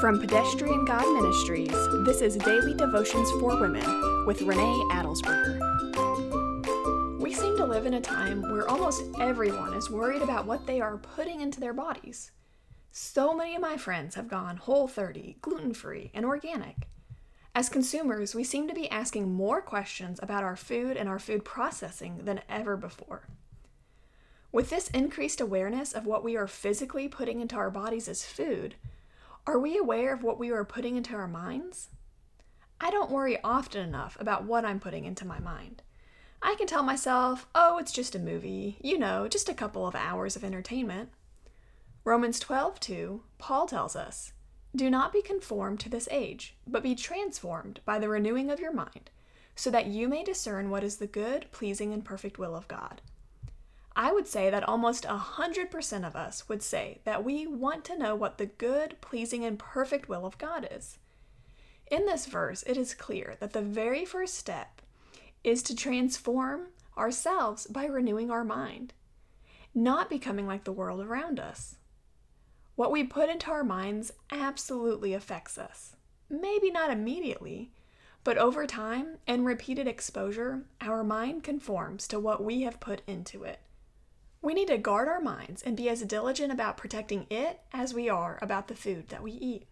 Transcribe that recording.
From Pedestrian God Ministries, this is Daily Devotions for Women with Renee Adelsberger. We seem to live in a time where almost everyone is worried about what they are putting into their bodies. So many of my friends have gone whole 30, gluten free, and organic. As consumers, we seem to be asking more questions about our food and our food processing than ever before. With this increased awareness of what we are physically putting into our bodies as food, are we aware of what we are putting into our minds? I don't worry often enough about what I'm putting into my mind. I can tell myself, oh, it's just a movie, you know, just a couple of hours of entertainment. Romans 12:2, Paul tells us, "Do not be conformed to this age, but be transformed by the renewing of your mind, so that you may discern what is the good, pleasing, and perfect will of God." I would say that almost 100% of us would say that we want to know what the good, pleasing, and perfect will of God is. In this verse, it is clear that the very first step is to transform ourselves by renewing our mind, not becoming like the world around us. What we put into our minds absolutely affects us. Maybe not immediately, but over time and repeated exposure, our mind conforms to what we have put into it. We need to guard our minds and be as diligent about protecting it as we are about the food that we eat.